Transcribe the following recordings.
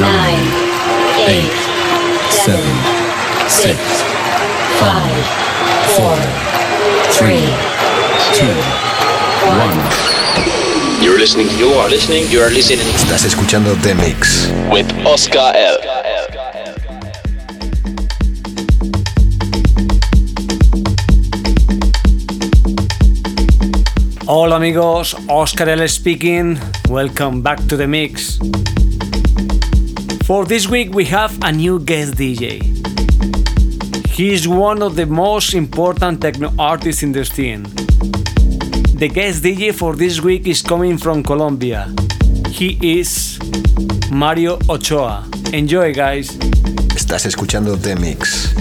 nine, eight, seven, six, five, four, three, two, one. You're listening, you are listening, you are listening Estás escuchando The Mix. with Oscar L. Hola amigos, Oscar L speaking. Welcome back to the mix. For this week, we have a new guest DJ. He is one of the most important techno artists in the scene. The guest DJ for this week is coming from Colombia. He is Mario Ochoa. Enjoy, guys. Estás escuchando The Mix.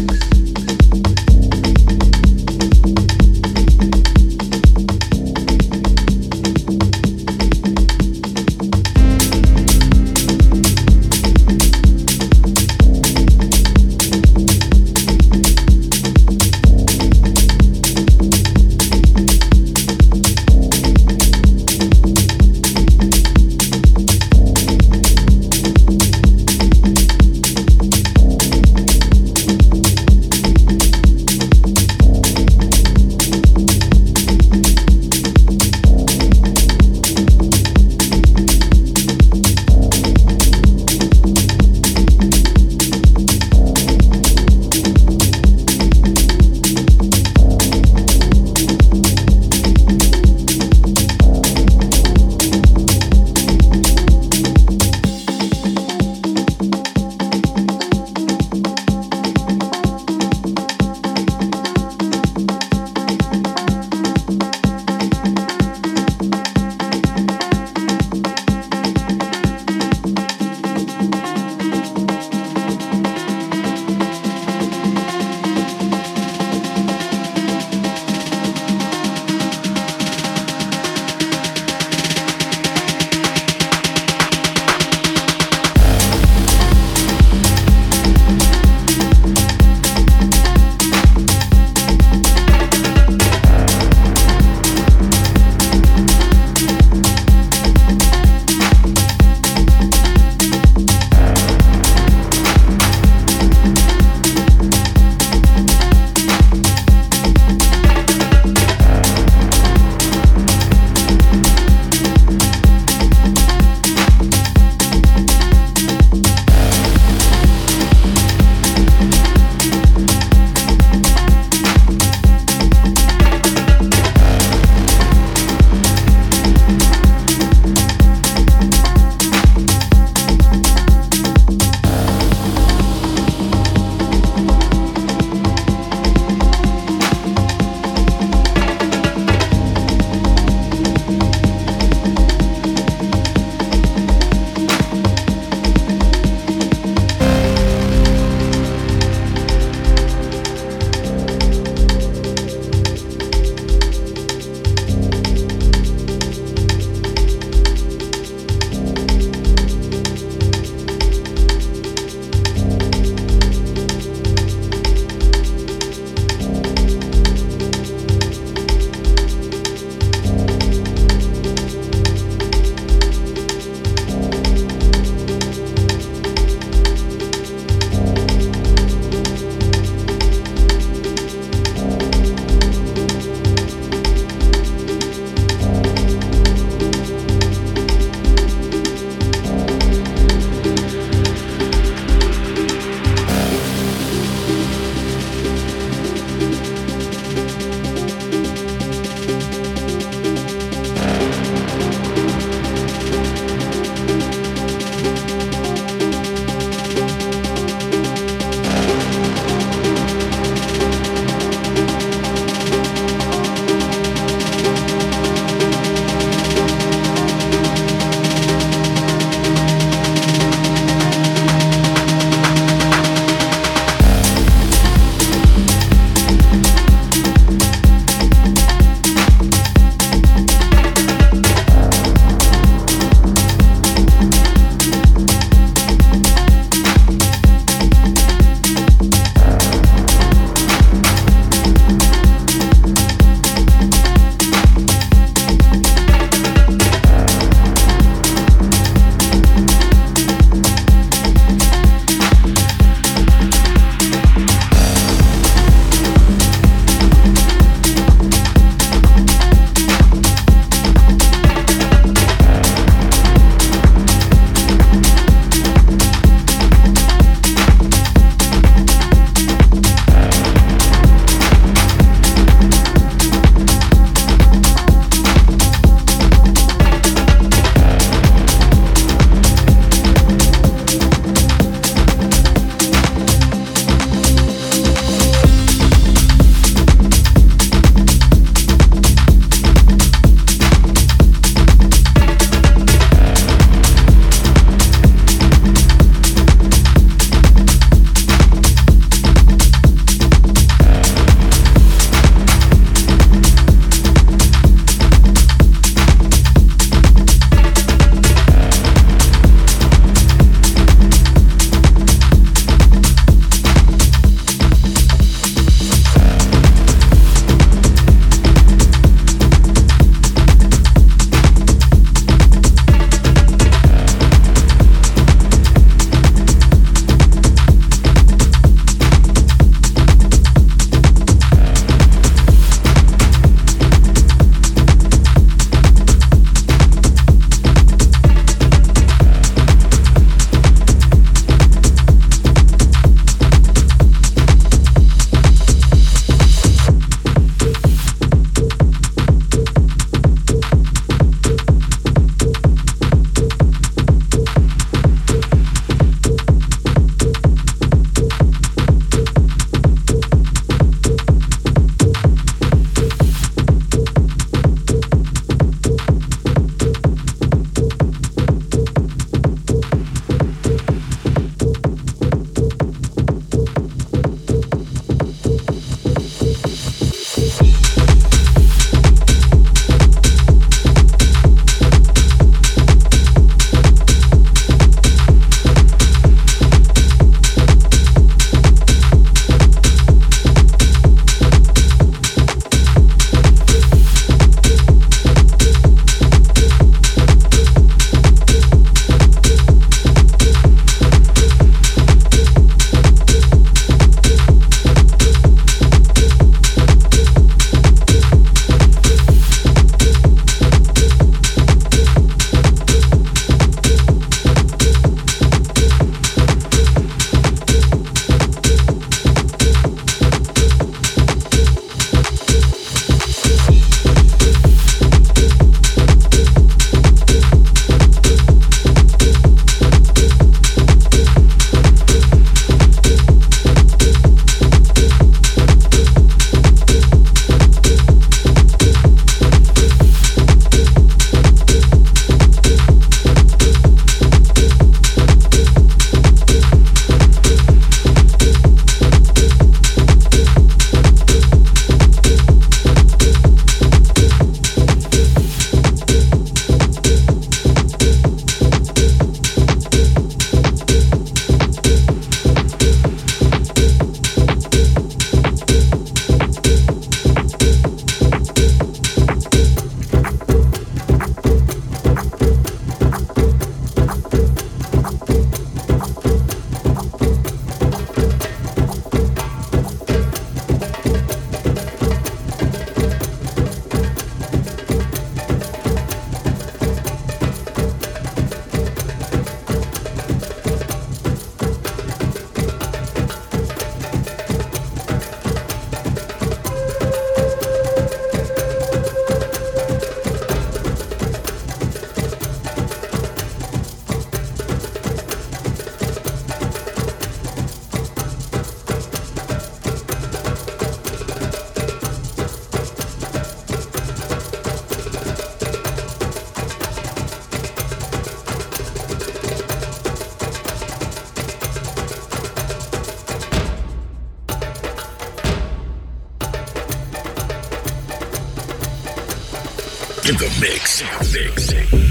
The mix. mix.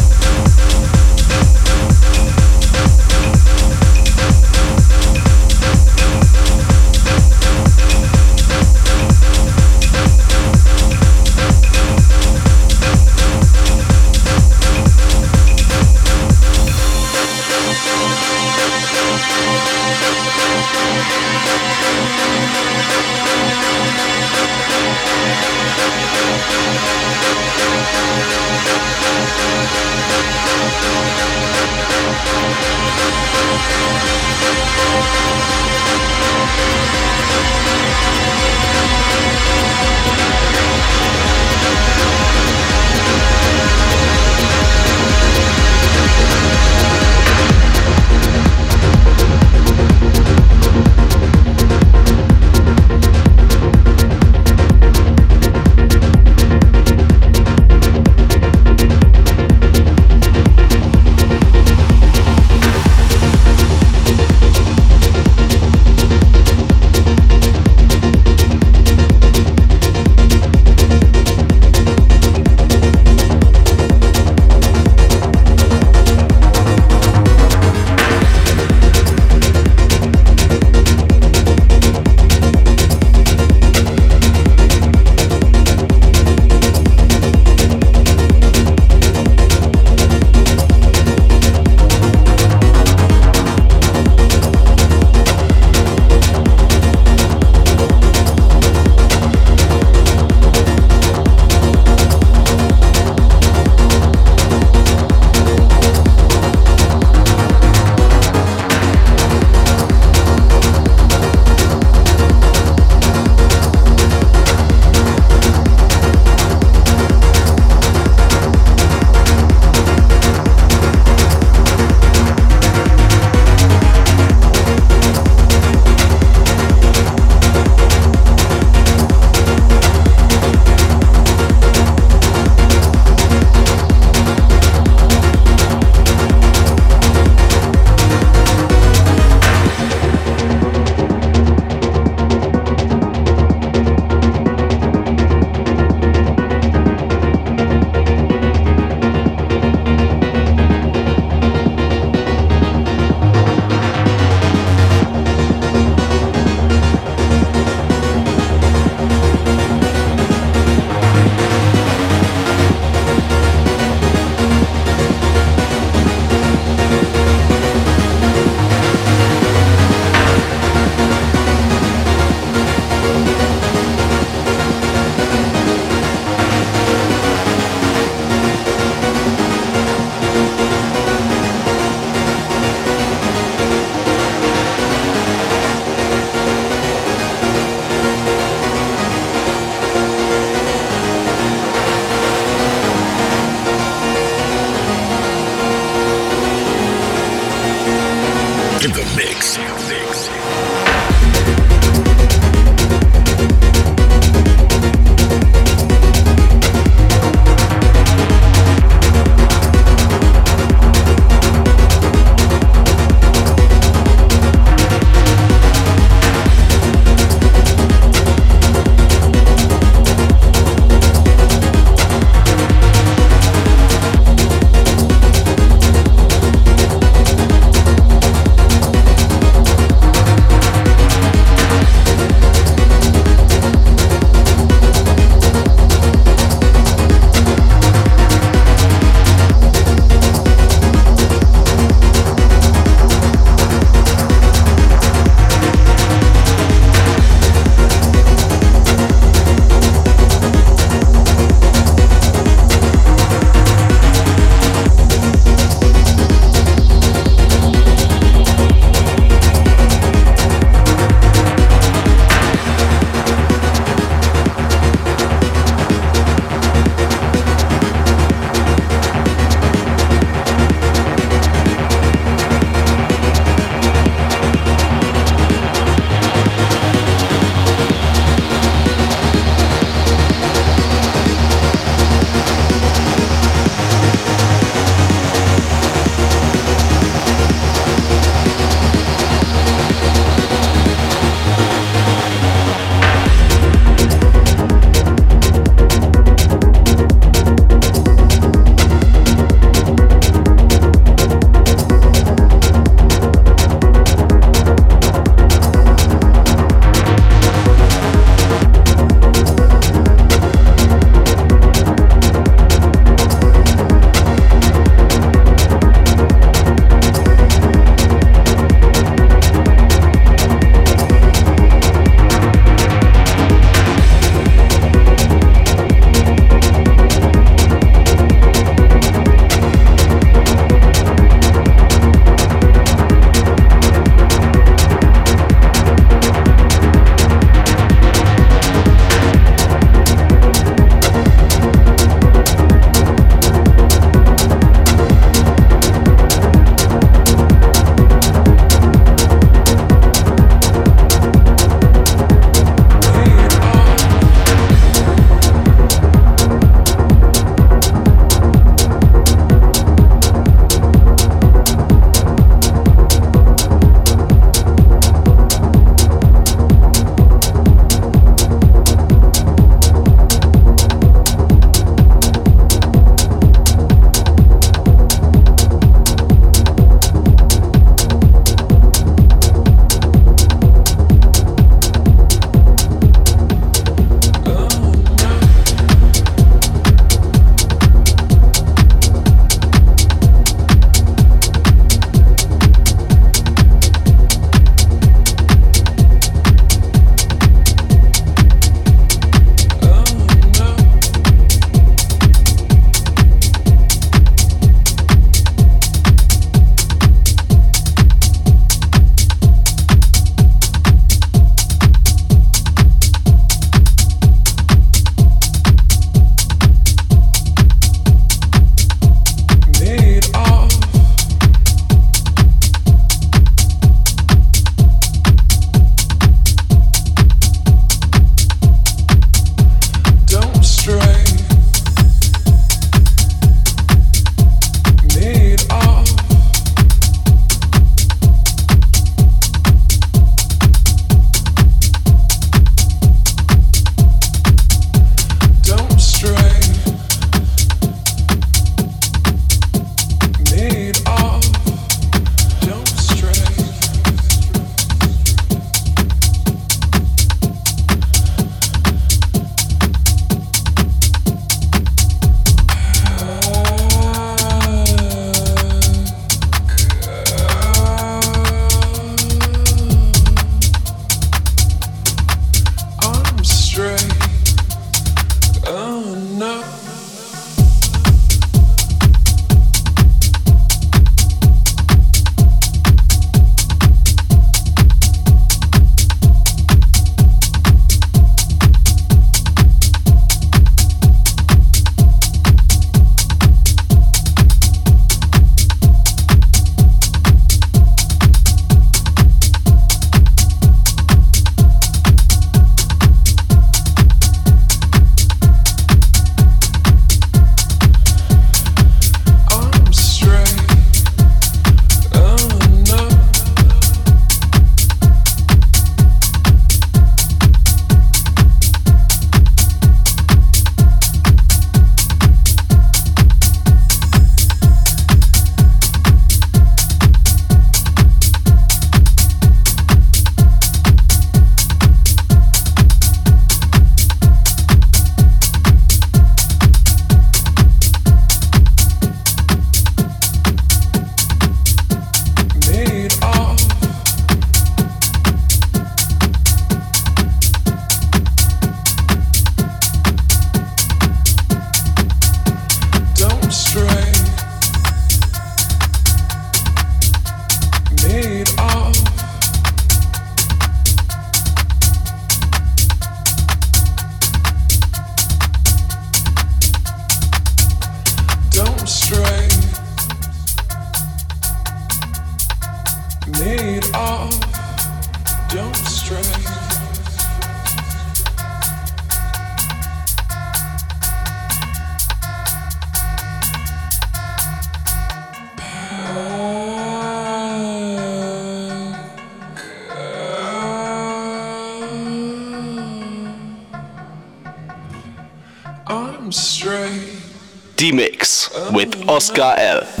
With Oscar L.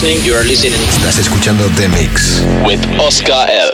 listening. You are listening. Estás escuchando The Mix. with Oscar L.